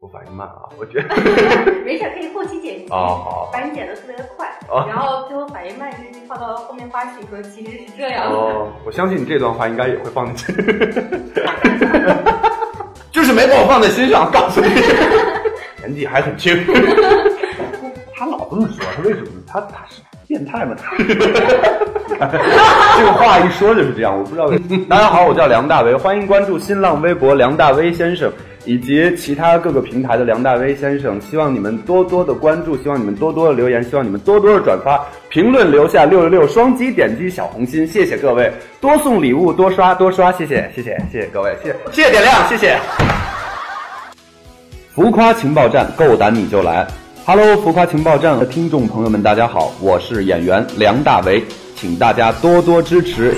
我反应慢啊，我觉得。没事，可以后期剪辑。哦，好。把你剪的特别的快，然后最后反应慢，就是放到后面花絮说其实是这样。哦，我相信你这段话应该也会放进去。就是没把我放在心上，告诉你，年纪还很轻。他老这么说，他为什么？他他是变态吗？这个话一说就是这样，我不知道为什么。大家好，我叫梁大为，欢迎关注新浪微博梁大为先生。以及其他各个平台的梁大威先生，希望你们多多的关注，希望你们多多的留言，希望你们多多的转发、评论，留下六六六双击点击小红心，谢谢各位，多送礼物，多刷多刷，谢谢谢谢谢谢各位，谢谢谢谢点亮，谢谢。浮夸情报站，够胆你就来，Hello，浮夸情报站的听众朋友们，大家好，我是演员梁大为，请大家多多支持。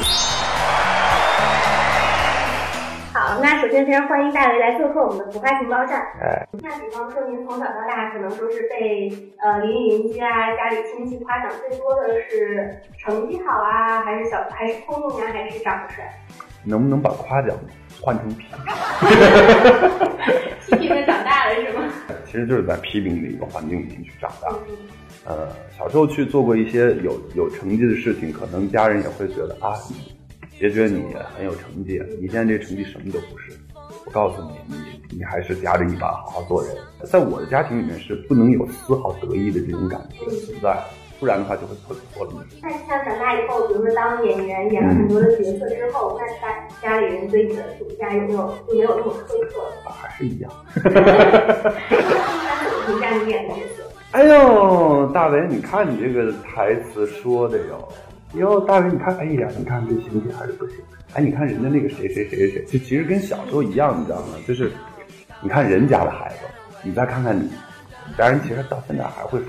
那首先非常欢迎大为来做客我们的浮夸情报站。哎，那比方说您从小到大可能说是被呃邻里邻居啊、家里亲戚夸奖最多的是成绩好啊，还是小还是聪明啊，还是长得帅？能不能把夸奖换成批评？批评的长大了是吗？其实就是在批评的一个环境里面去长大。呃，小时候去做过一些有有成绩的事情，可能家人也会觉得啊。别觉得你很有成绩，你现在这成绩什么都不是。我告诉你，你你还是夹着一把好好做人。在我的家庭里面是不能有丝毫得意的这种感觉存在，不然的话就会破破了。那像长大以后，比如说当演员演了很多的角色之后，那家家里人对你的评价有没有就没有那么苛刻了？还是一样。评价你演的角色？哎呦，大伟，你看你这个台词说的哟。哟，大伟，你看，哎呀，你看这行不行还是不行？哎，你看人家那个谁谁谁谁谁，就其实跟小时候一样，你知道吗？就是你看人家的孩子，你再看看你，家人其实到现在还会说，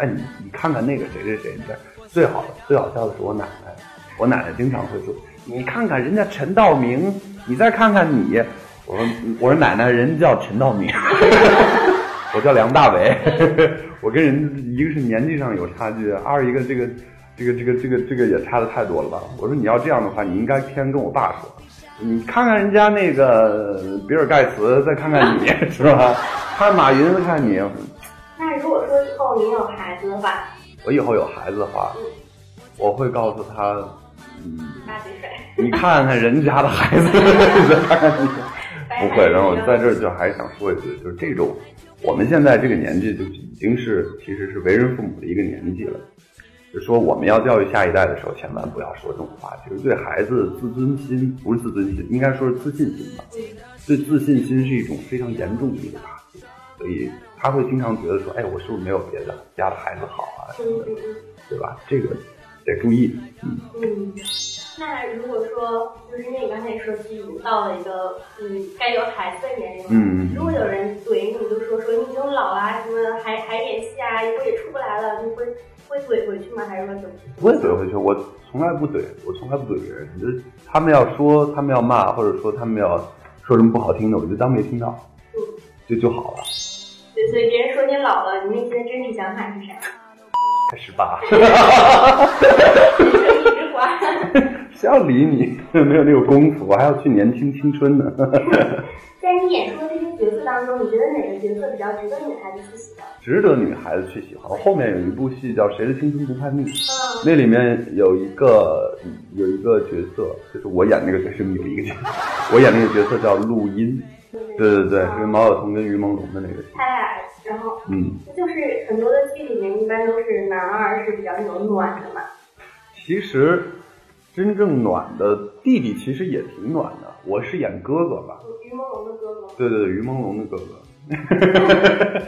哎，你你看看那个谁谁谁，你看最好的最好笑的是我奶奶，我奶奶经常会说，你看看人家陈道明，你再看看你，我说我说奶奶，人叫陈道明，我叫梁大伟，我跟人一个是年纪上有差距，二一个这个。这个这个这个这个也差的太多了吧？我说你要这样的话，你应该天天跟我爸说，你看看人家那个比尔盖茨，再看看你 是吧？看马云，看你。那如果说以后你有孩子的话，我以后有孩子的话，我会告诉他，嗯，八岁水，你看看人家的孩子，不会。然后我在这儿就还是想说一句，就是这种，我们现在这个年纪就已经是其实是为人父母的一个年纪了。就说我们要教育下一代的时候，千万不要说这种话。其实对孩子自尊心不是自尊心，应该说是自信心吧。对自信心是一种非常严重的一个打击，所以他会经常觉得说：“哎，我是不是没有别的家的孩子好啊？什么的，对吧？”这个得注意。嗯。嗯。那如果说，就是因为你刚才说自己到了一个嗯该有孩子的年龄了，嗯如果有人怼你，就说说你已经老了，什么还还演戏啊，以后也出不来了，你会会怼回去吗？还是说怎么？不会怼回去，我从来不怼，我从来不怼别人。就他们要说，他们要骂，或者说他们要说什么不好听的，我就当没听到，嗯，就就好了。对，所以别人说你老了，你内心的真实想法是啥？才十八。一花。谁要理你？没有那个功夫，我还要去年轻青春呢。在你演出的这些角色当中，你觉得哪个角色比较值得女孩子去喜欢？值得女孩子去喜欢。我后面有一部戏叫《谁的青春不叛逆》，那里面有一个有一个角色，就是我演那个角色里的一个角色，我演那个角色叫陆音。对对对，是毛晓彤跟于朦胧的那个。他俩，然后嗯，就是很多的剧里面一般都是男二是比较那种暖的嘛。其实。真正暖的弟弟其实也挺暖的，我是演哥哥吧？于朦胧的哥哥。对对对，于朦胧的哥哥。哈哈哈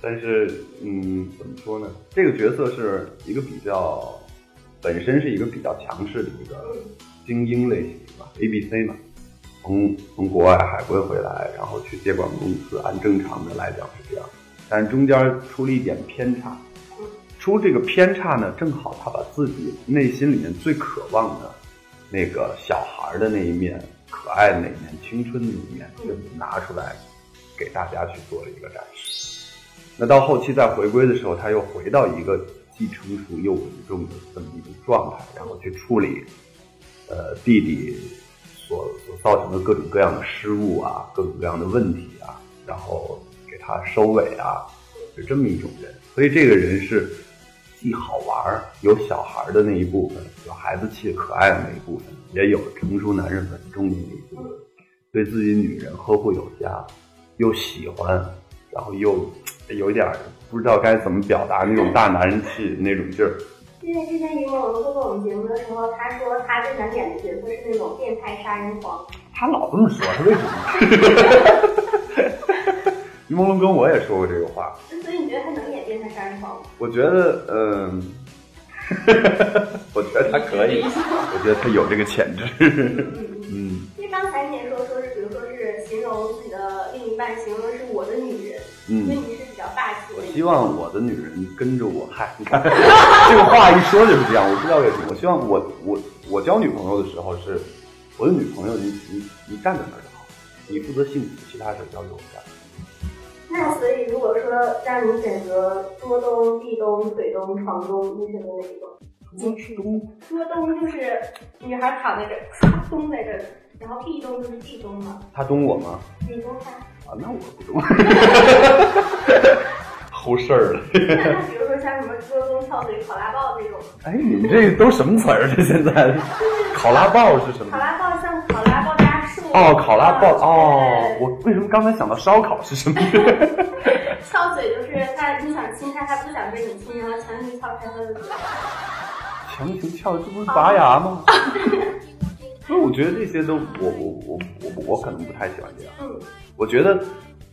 但是，嗯，怎么说呢？这个角色是一个比较，本身是一个比较强势的一个精英类型吧，A B C 嘛。从从国外海归回来，然后去接管公司，按正常的来讲是这样，但是中间出了一点偏差。出这个偏差呢，正好他把自己内心里面最渴望的那个小孩的那一面、可爱的那一面、青春的一面，就拿出来给大家去做了一个展示。那到后期再回归的时候，他又回到一个既成熟又稳重的这么一种状态，然后去处理呃弟弟所所造成的各种各样的失误啊、各种各样的问题啊，然后给他收尾啊，是这么一种人。所以这个人是既好玩有小孩的那一部分，有孩子气可爱的那一部分，也有成熟男人稳重的那一部分，对自己女人呵护有加，又喜欢，然后又有一点不知道该怎么表达那种大男人气那种劲儿。因为之前于某做过我们节目的时候，他说他最想演的角色是那种变态杀人狂。他老这么说，他为什么？于朦胧跟我也说过这个话。所以你觉得他能演变态杀人狂吗？我觉得，嗯，我觉得他可以，我觉得他有这个潜质。形容是我的女人，嗯因为你是比较霸气。我希望我的女人跟着我，嗨，你看这个话一说就是这样，我不知道为什么。我希望我我我交女朋友的时候是。我的女朋友，你你你站在那儿就好，你负责幸福，其他事交给我干。那所以，如果说让你选择桌东、壁东、腿东、床东，你选择哪一个？桌东。桌东就是女孩躺在这儿，东在这儿，然后壁东就是壁东嘛。他东我吗？你东他。啊，那我不东。出事儿了。那比如说像什么桌东跳水、考拉爆这种。哎，你们这都什么词儿？这现在？考拉爆是什么？考拉爆像考拉爆炸树。哦，考拉爆哦，我为什么刚才想到烧烤是什么？跳嘴就是他，你想亲他，他不想被你亲，然后强行撬开他的嘴。强行撬，这不是拔牙吗？所以我觉得这些都，我我我我我可能不太喜欢这样。嗯，我觉得。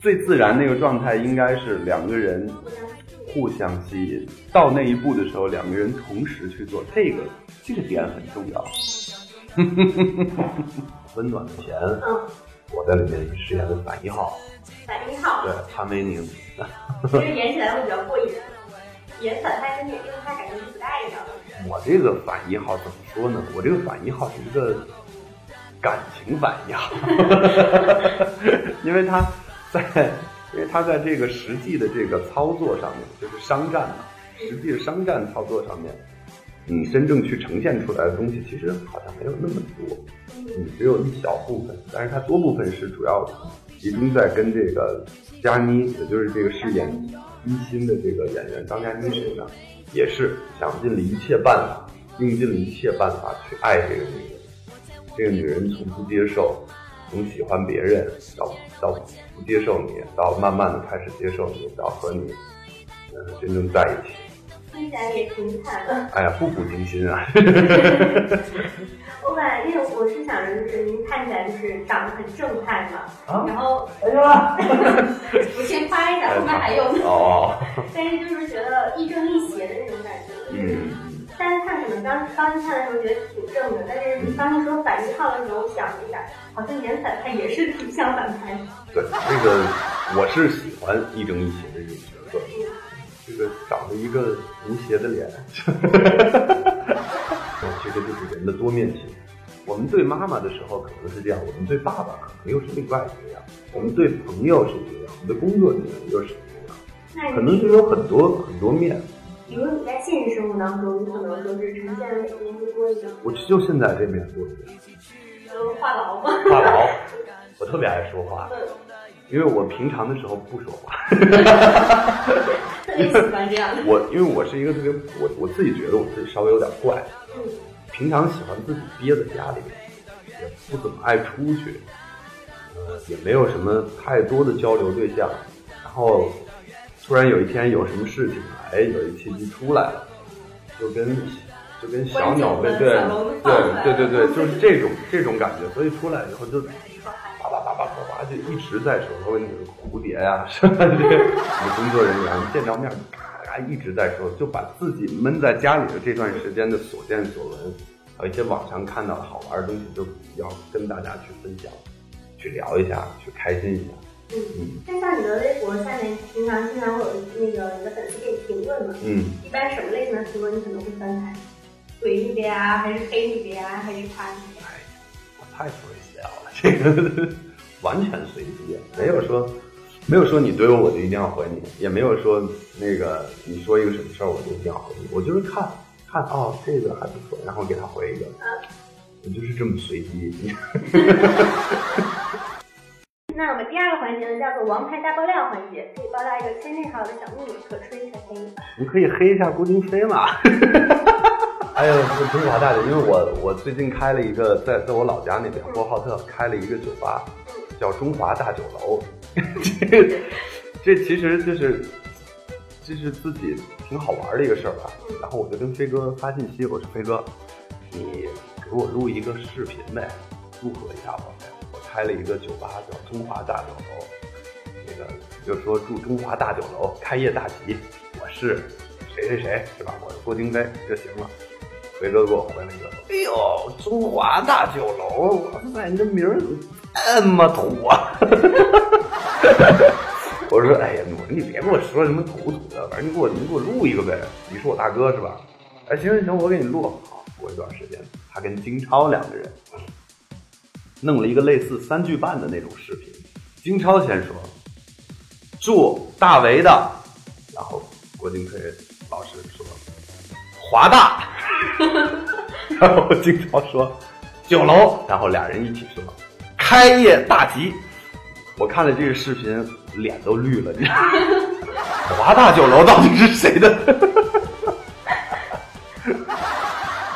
最自然那个状态应该是两个人互相吸引，到那一步的时候，两个人同时去做这个，这个点很重要。温暖的钱，我在里面饰演的反一号。反一号。对，潘威宁。因 为演起来会比较过瘾。演反派跟演正派感觉是不太一样的。我这个反一号怎么说呢？我这个反一号是一个感情反一号，因为他。在，因为他在这个实际的这个操作上面，就是商战嘛，实际的商战操作上面，你，真正去呈现出来的东西，其实好像没有那么多，你，只有一小部分，但是它多部分是主要集中在跟这个佳妮，也就是这个饰演一心的这个演员张嘉妮身上，也是想尽了一切办法，用尽了一切办法去爱这个女人，这个女人从不接受。从喜欢别人到到不接受你，到慢慢的开始接受你，到和你嗯真正在一起，听起来也挺惨的。哎呀，步步惊心啊！我本来因为我是想着就是您看起来就是长得很正派嘛，然后哎呀，我先夸一下，后面还有哦。但是就是觉得亦正亦邪的那种感觉，嗯。但是看可能刚刚一看的时候觉得挺正的，但是你刚才说反一号的时候，我想了一下，好像演反派也是挺像反派的。对，那个我是喜欢亦正亦邪的这种角色，这个长了一个无邪的脸，这个就是人的多面性。我们对妈妈的时候可能是这样，我们对爸爸可能又是另外一个样，我们对朋友是这样，我们的工作人员又是这样，可能就有很多很多面。比如你在现实生活当中，你可能就是呈现的哪面会多一点？我就现在这面多一点。呃，话痨吗？话痨，我特别爱说话。因为我平常的时候不说话。特别喜欢这样。我因为我是一个特别我我自己觉得我自己稍微有点怪。嗯。平常喜欢自己憋在家里，也不怎么爱出去，呃，也没有什么太多的交流对象，然后。突然有一天有什么事情，哎，有一契机出来了，就跟就跟小鸟们对对对对对，就是这种这种感觉。所以出来以后就叭叭叭叭叭叭就一直在说，包括那个蝴蝶呀什么的，工作人员见着面咔咔一直在说，就把自己闷在家里的这段时间的所见所闻，还有一些网上看到的好玩的东西，就要跟大家去分享，去聊一下，去开心一下。嗯，那像你的微博下面，平常经常会有那个你的粉丝给你评论嘛？嗯，一般什么类型的评论你可能会翻开？怼你的呀，还是黑你的呀，还是夸你？哎，我太 freestyle 了，这个完全随机，没有说没有说你怼我我就一定要回你，也没有说那个你说一个什么事儿我就一定要回你，我就是看看哦这个还不错，然后给他回一个，我就是这么随机。那我们第二个环节呢，叫做王牌大爆料环节，可以爆料一个圈内好友的小秘密，可吹可黑。你可以黑一下郭京飞嘛？还有是中华大酒，因为我我最近开了一个在在我老家那边呼和浩特开了一个酒吧，叫中华大酒楼。这这其实就是这是自己挺好玩的一个事儿吧。然后我就跟飞哥发信息，我说飞哥，你给我录一个视频呗，祝贺一下我。开了一个酒吧叫中华大酒楼，那个就说祝中华大酒楼开业大吉。我是谁谁谁是吧？我是郭京飞就行了。飞哥给我回了一个，哎呦，中华大酒楼，哇塞，你这名儿这么土啊！我说，哎呀，我说你别跟我说什么土土的，反正你给我你给我录一个呗，你是我大哥是吧？哎，行行行，我给你录。好，过一段时间，他跟金超两个人弄了一个类似三句半的那种视频。金超先说，祝大为的，然后郭京飞老师说，华大。然后金超说酒楼，然后俩人一起说开业大吉。我看了这个视频，脸都绿了。你知道 华大酒楼到底是谁的？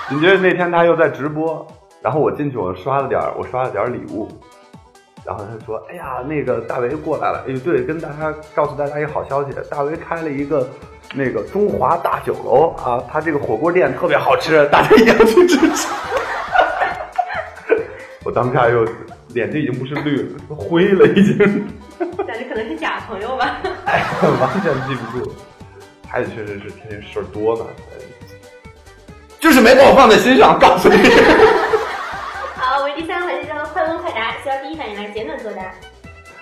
你觉得那天他又在直播，然后我进去，我刷了点我刷了点礼物。然后他说：“哎呀，那个大为过来了。哎，对，跟大家告诉大家一个好消息，大为开了一个。”那个中华大酒楼啊，他这个火锅店特别好吃，大家一定要去吃吃。我当下又脸就已经不是绿了，灰了已经。感觉可能是假朋友吧。哎，完全记不住。孩子确实是天天事儿多呢，就是没把我放在心上，告诉你。需要第一反应来简短作答。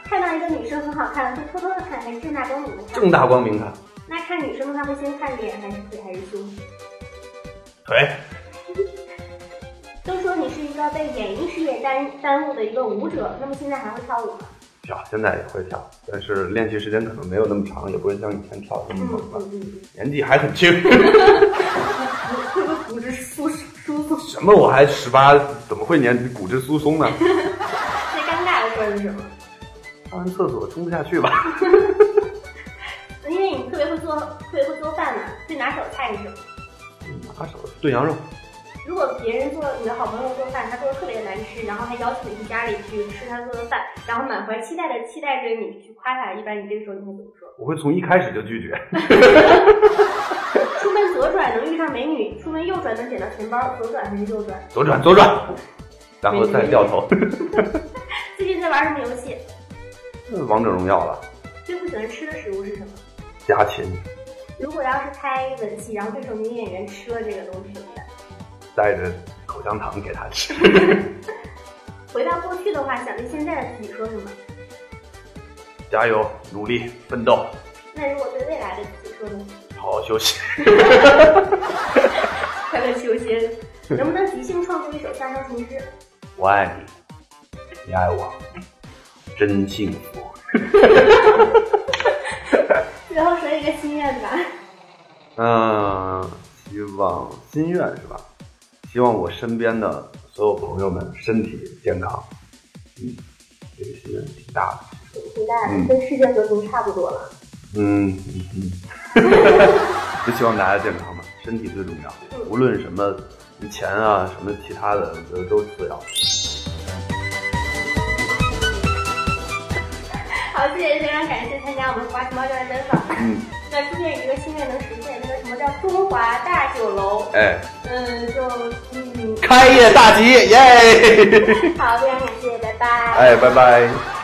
看到一个女生很好看，会偷偷的看还是正大光明的看？正大光明看。那看女生的话，会先看脸还是腿还是胸？腿。都说你是一个被演艺事业耽耽误的一个舞者，那么现在还会跳舞吗？跳，现在也会跳，但是练习时间可能没有那么长，也不会像以前跳的那么猛了。年纪还很轻。骨质疏疏松？什么？我还十八，怎么会年骨质疏松呢？最尴尬的事是什么？上完厕所冲不下去吧？因为你特别会做，特别会做饭嘛，最拿手菜是什么？拿手炖羊肉。如果别人做你的好朋友做饭，他做的特别难吃，然后还邀请你去家里去吃他做的饭，然后满怀期待的期待着你去夸他，一般你这个时候你会怎么说？我会从一开始就拒绝。出门左转能遇上美女，出门右转能捡到钱包，左转还是右转？左转，左转，然后再掉头。最近在玩什么游戏？王者荣耀了。最不喜欢吃的食物是什么？家禽。如果要是拍吻戏，然后对手女演员吃了这个东西怎么办？带着口香糖给他吃。回到过去的话，想对现在的自己说什么？加油，努力，奋斗。那如果对未来的自己说呢？好好休息。快乐修仙。能不能即兴创作一首下乡情诗？我爱你，你爱我，真幸福。最后说一个心愿吧。嗯，希望心愿是吧？希望我身边的所有朋友们身体健康。嗯，这个心愿挺大的。挺大的，跟世界和平差不多了。嗯嗯嗯。就希望大家健康吧，身体最重要。无论什么钱啊，什么其他的，我觉得都次要。好，谢谢，非常感谢参加我们华熊猫教的专访。嗯，那祝愿你这个心愿能实现。那个什么叫中华大酒楼？哎，嗯，就嗯，开业大吉，耶！好，非常感谢，拜拜。哎，拜拜。